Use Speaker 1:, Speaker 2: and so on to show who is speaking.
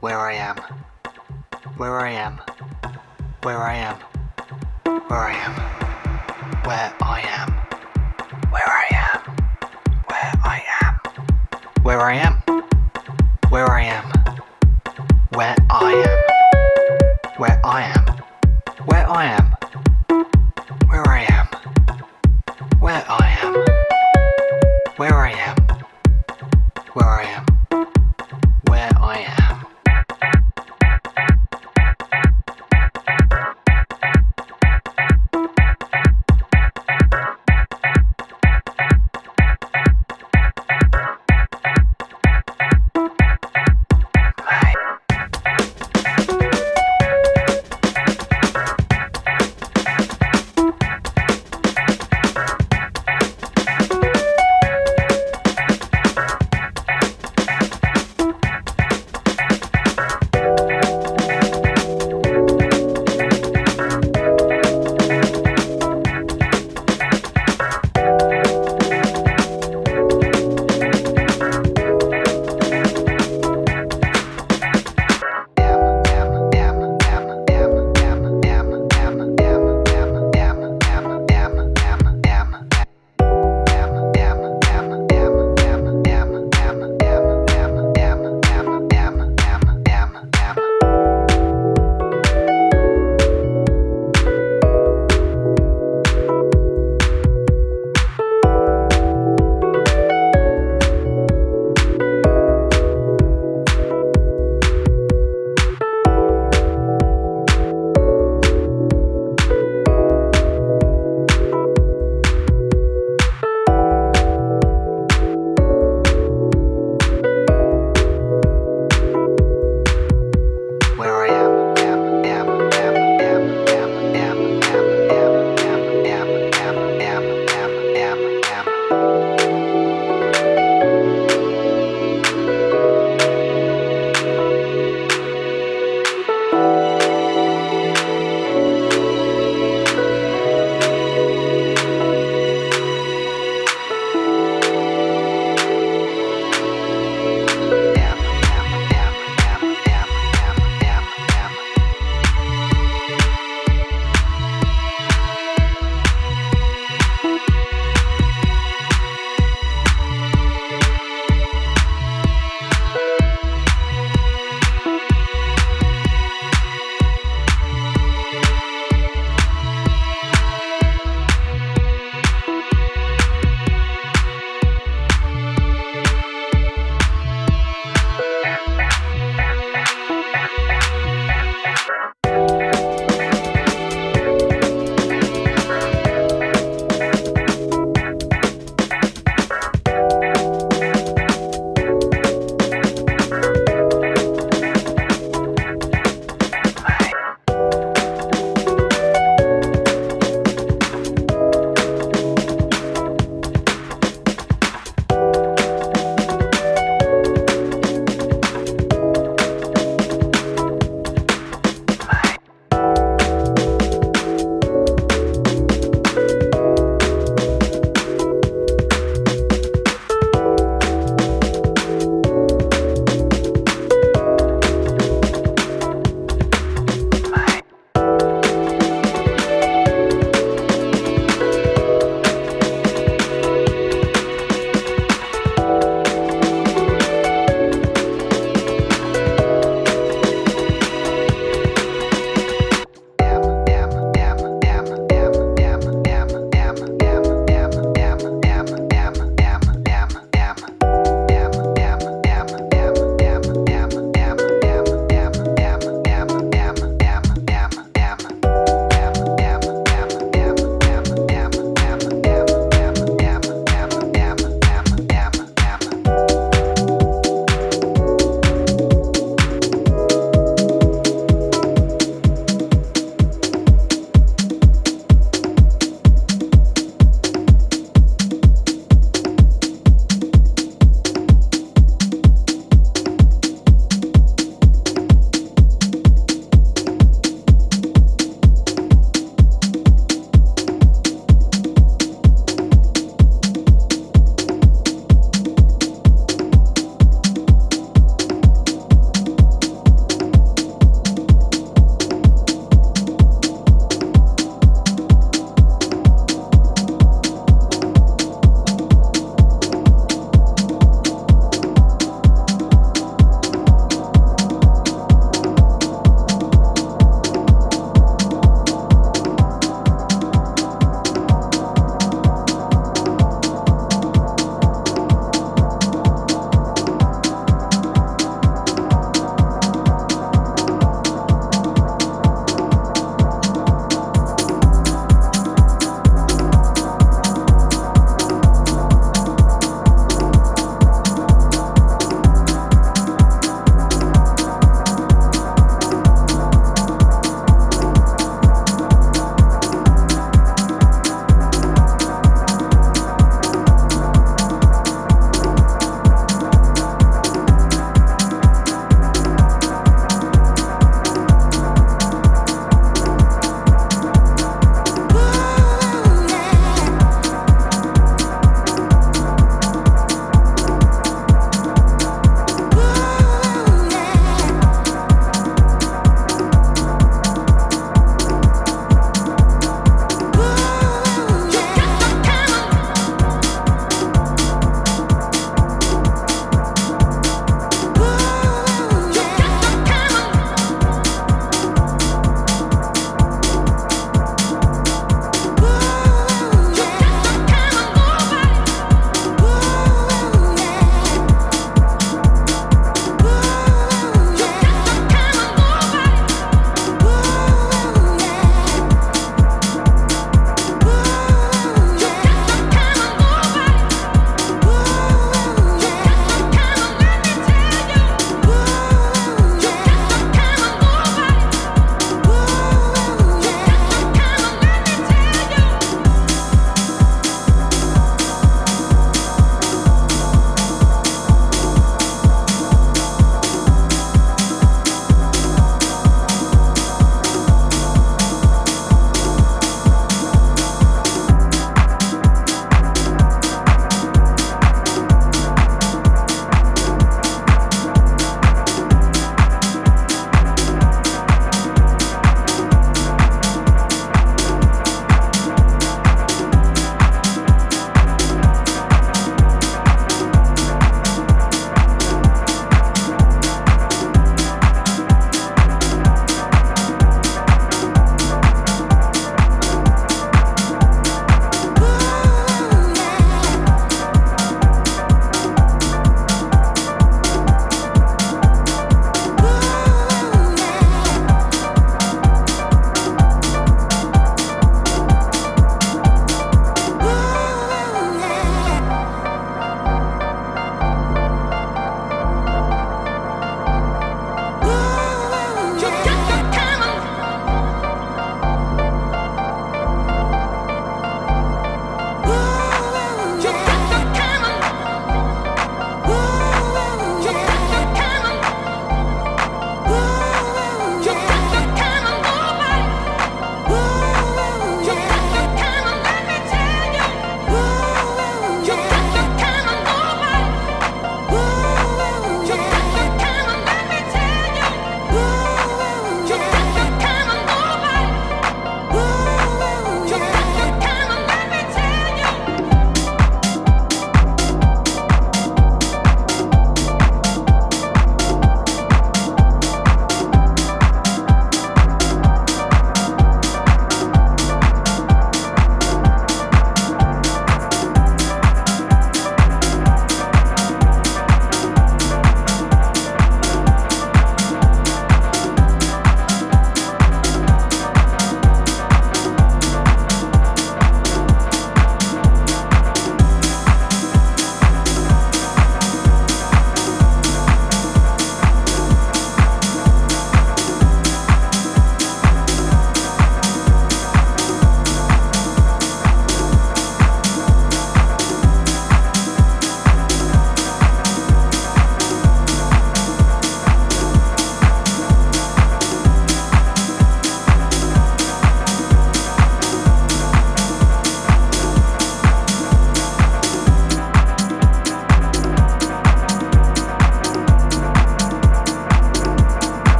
Speaker 1: where I am, where I am, where I am, where I am, where I am, where I am, where I am, where I am, where I am, where I am, where I am, where I am,